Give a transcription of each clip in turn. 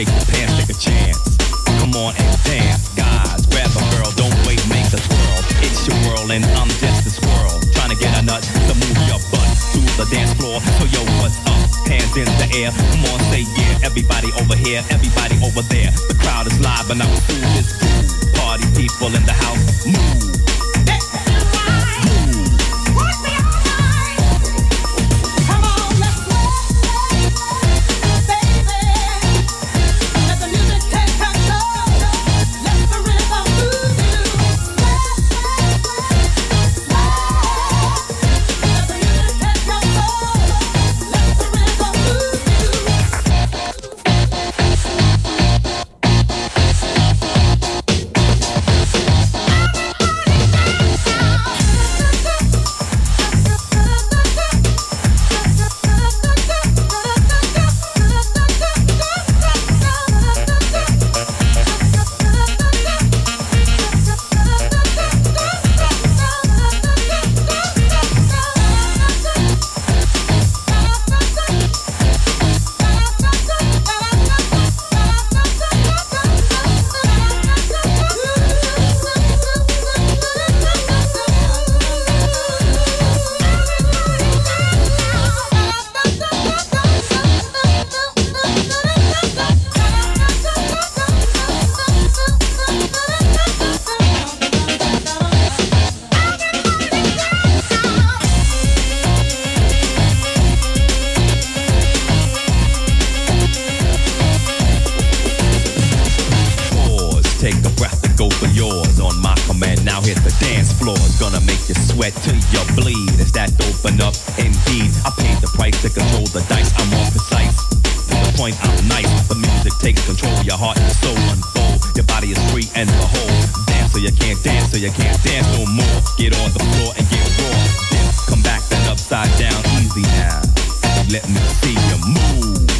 Shake your pants, take a chance. Come on and dance, guys. Grab a girl, don't wait, make the twirl. It's your world and I'm just a squirrel. Trying to get a nut to move your butt to the dance floor. So yo, what's up? Hands in the air. Come on, say yeah. Everybody over here, everybody over there. The crowd is live and I'm cool this cool. Party people in the house, move. Heart and soul unfold. Your body is free and behold. Dance so you can't dance, so you can't dance no more. Get on the floor and get raw. Then come back then upside down, easy now. Let me see you move.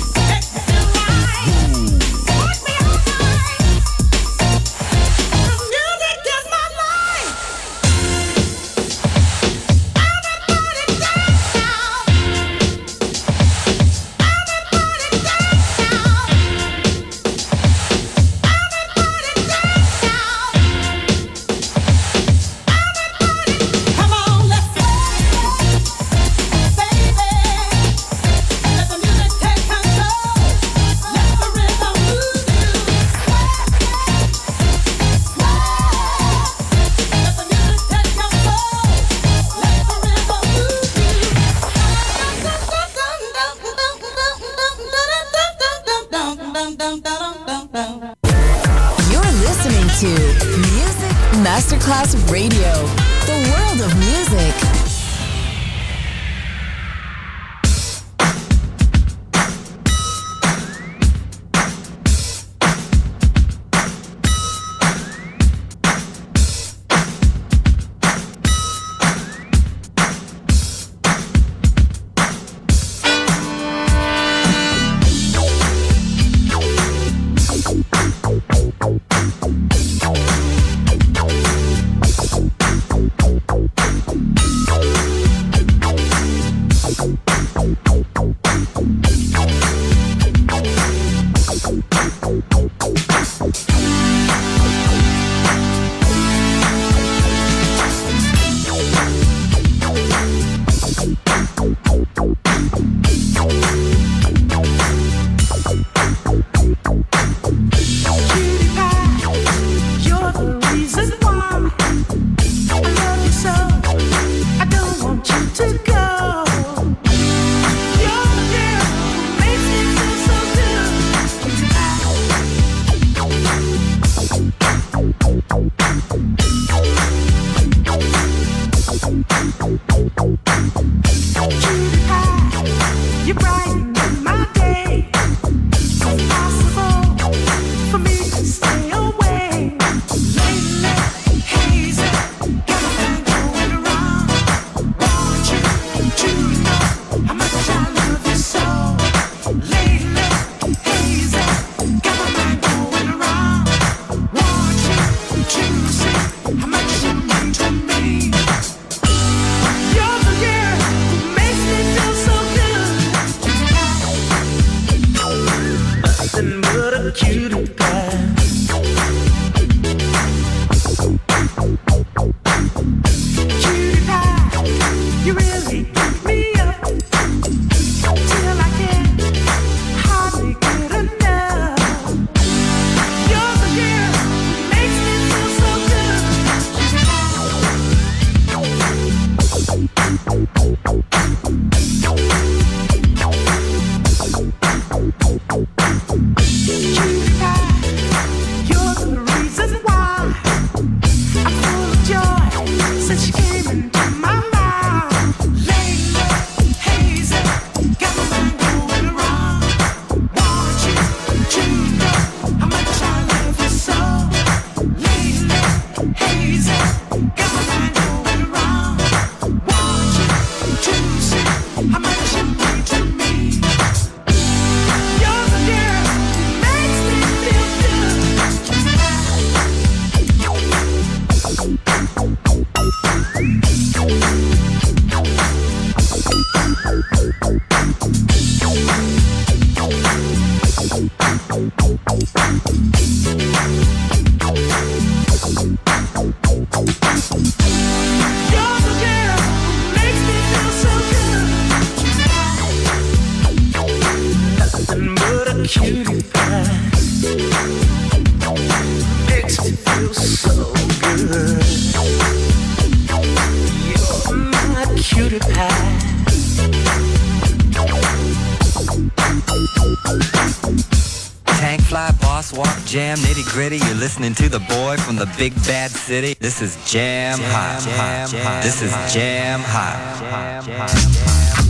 big bad city. This is jam, jam hot. Jam. Jam, this is jam hot.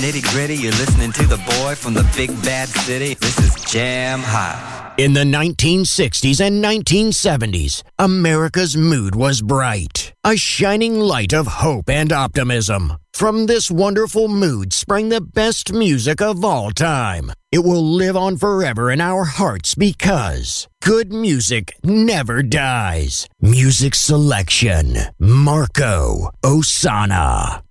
nitty gritty. You're listening to the boy from the big bad city. This is Jam Hot. In the 1960s and 1970s, America's mood was bright, a shining light of hope and optimism. From this wonderful mood sprang the best music of all time. It will live on forever in our hearts because good music never dies. Music selection Marco Ossanna.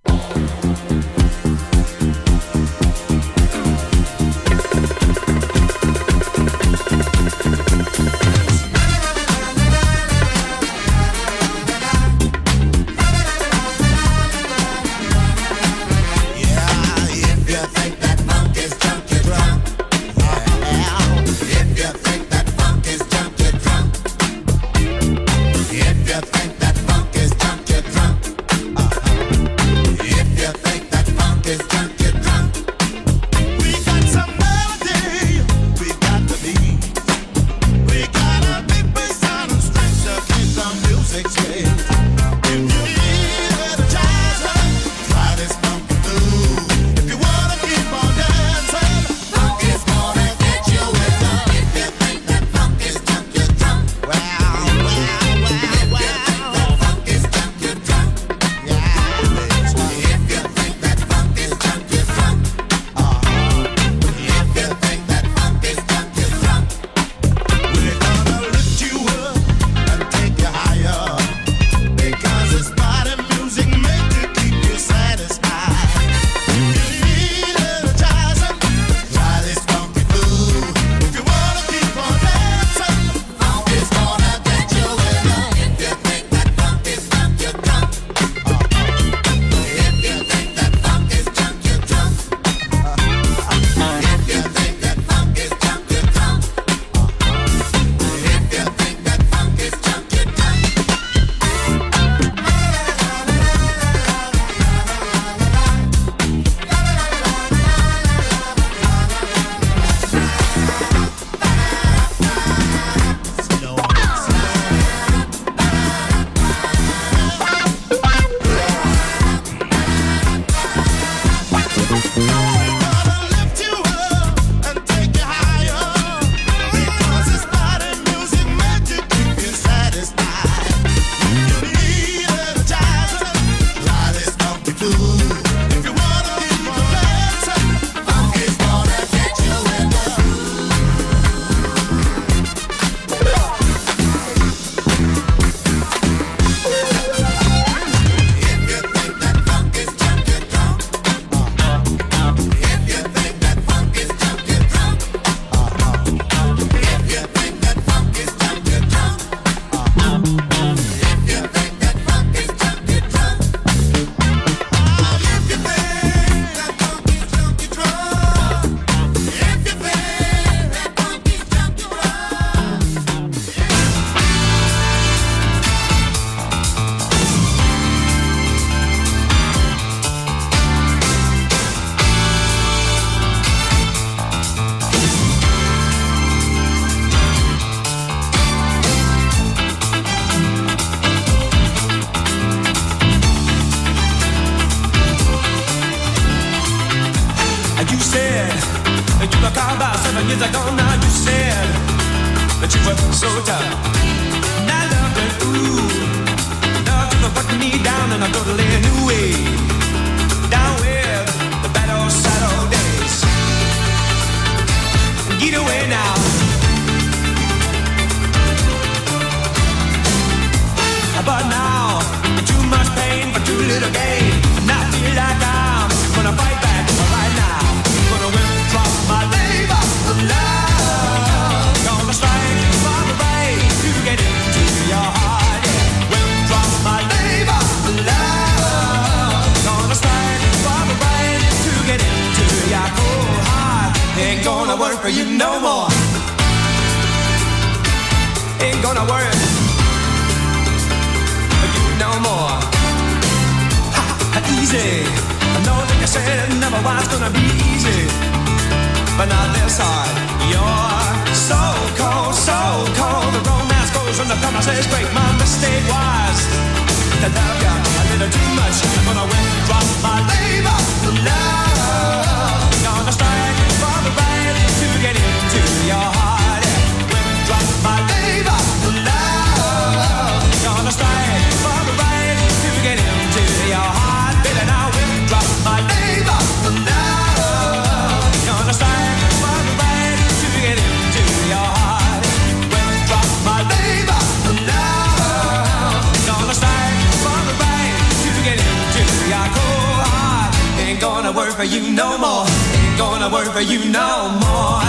for you no more.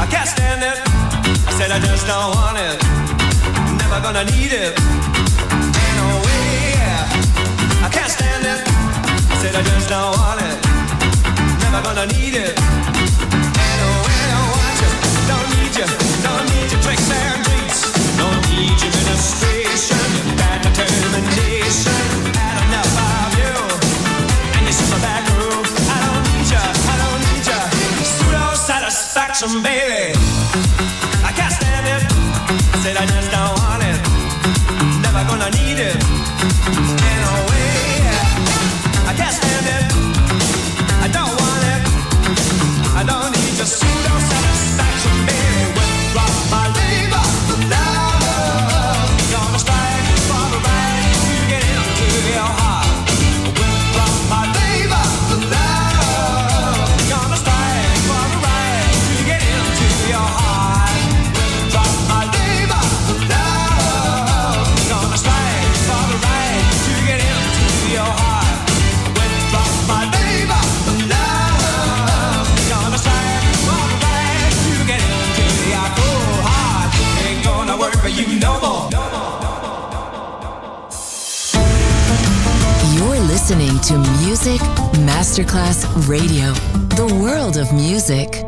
I can't stand it. I said I just don't want it. Never gonna need it. Ain't no way. I can't stand it. I said I just don't want it. you no more. You're listening to Music Masterclass Radio, the world of music.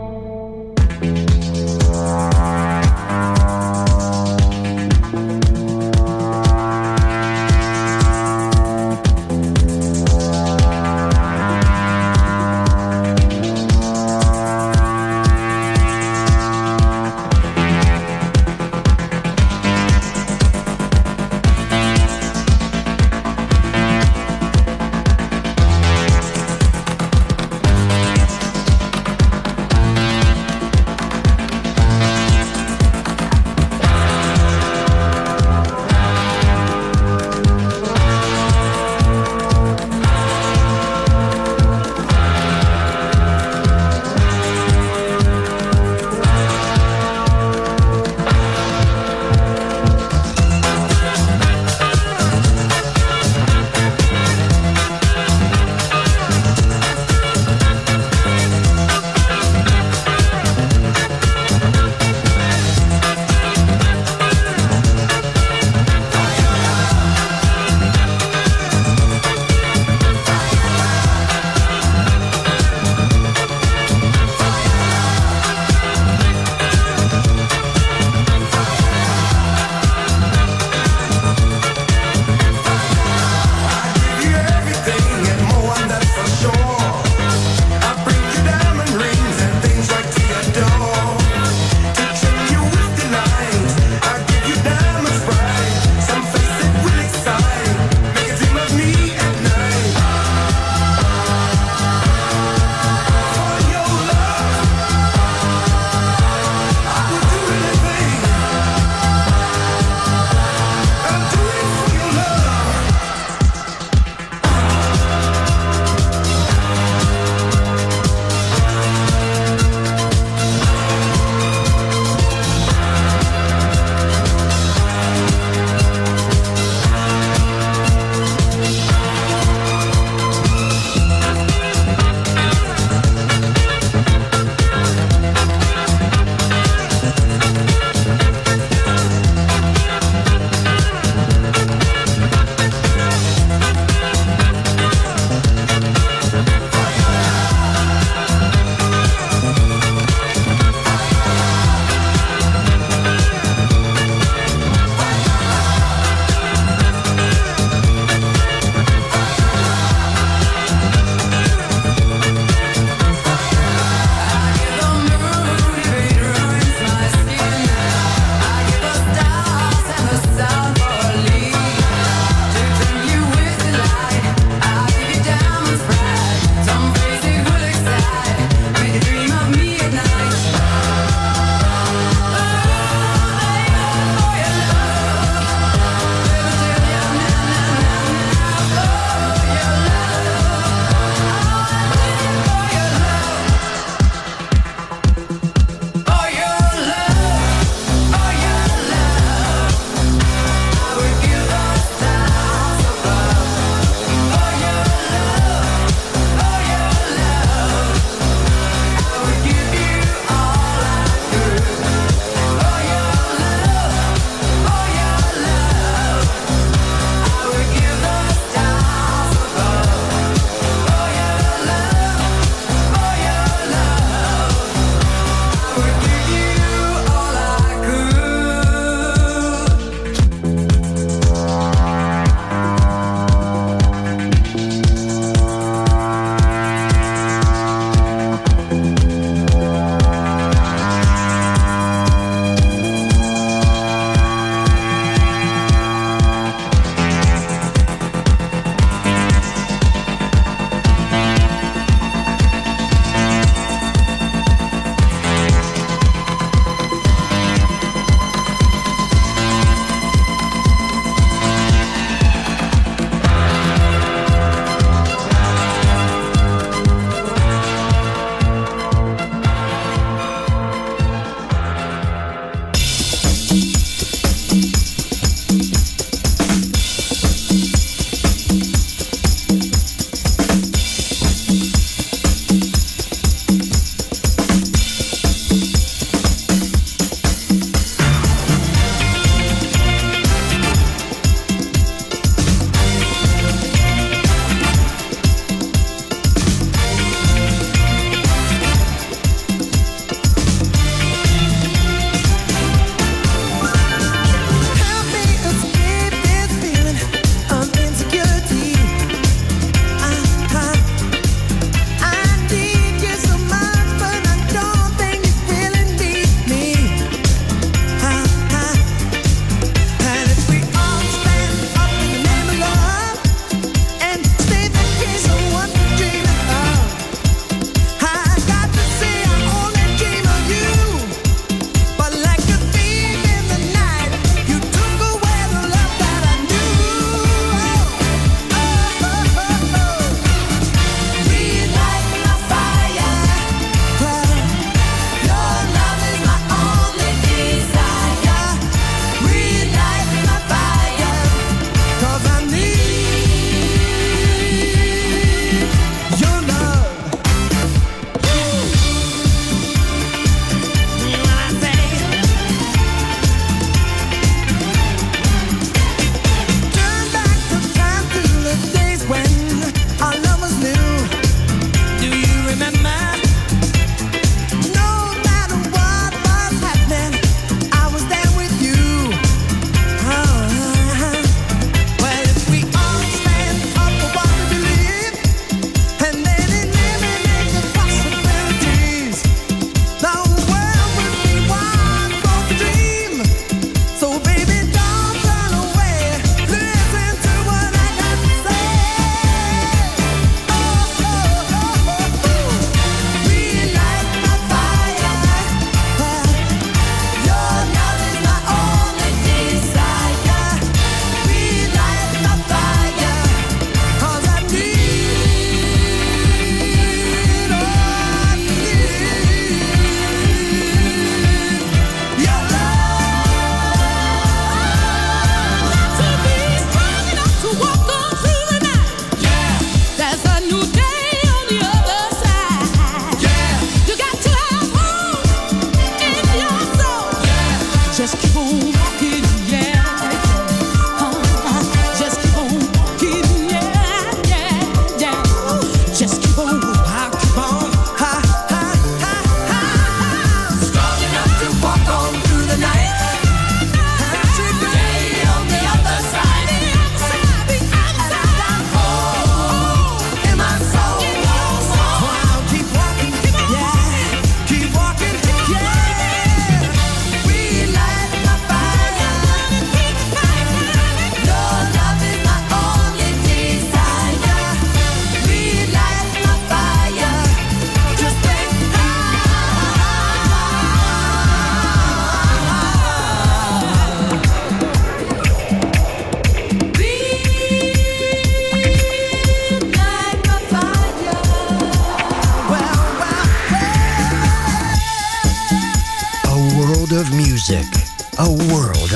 just cool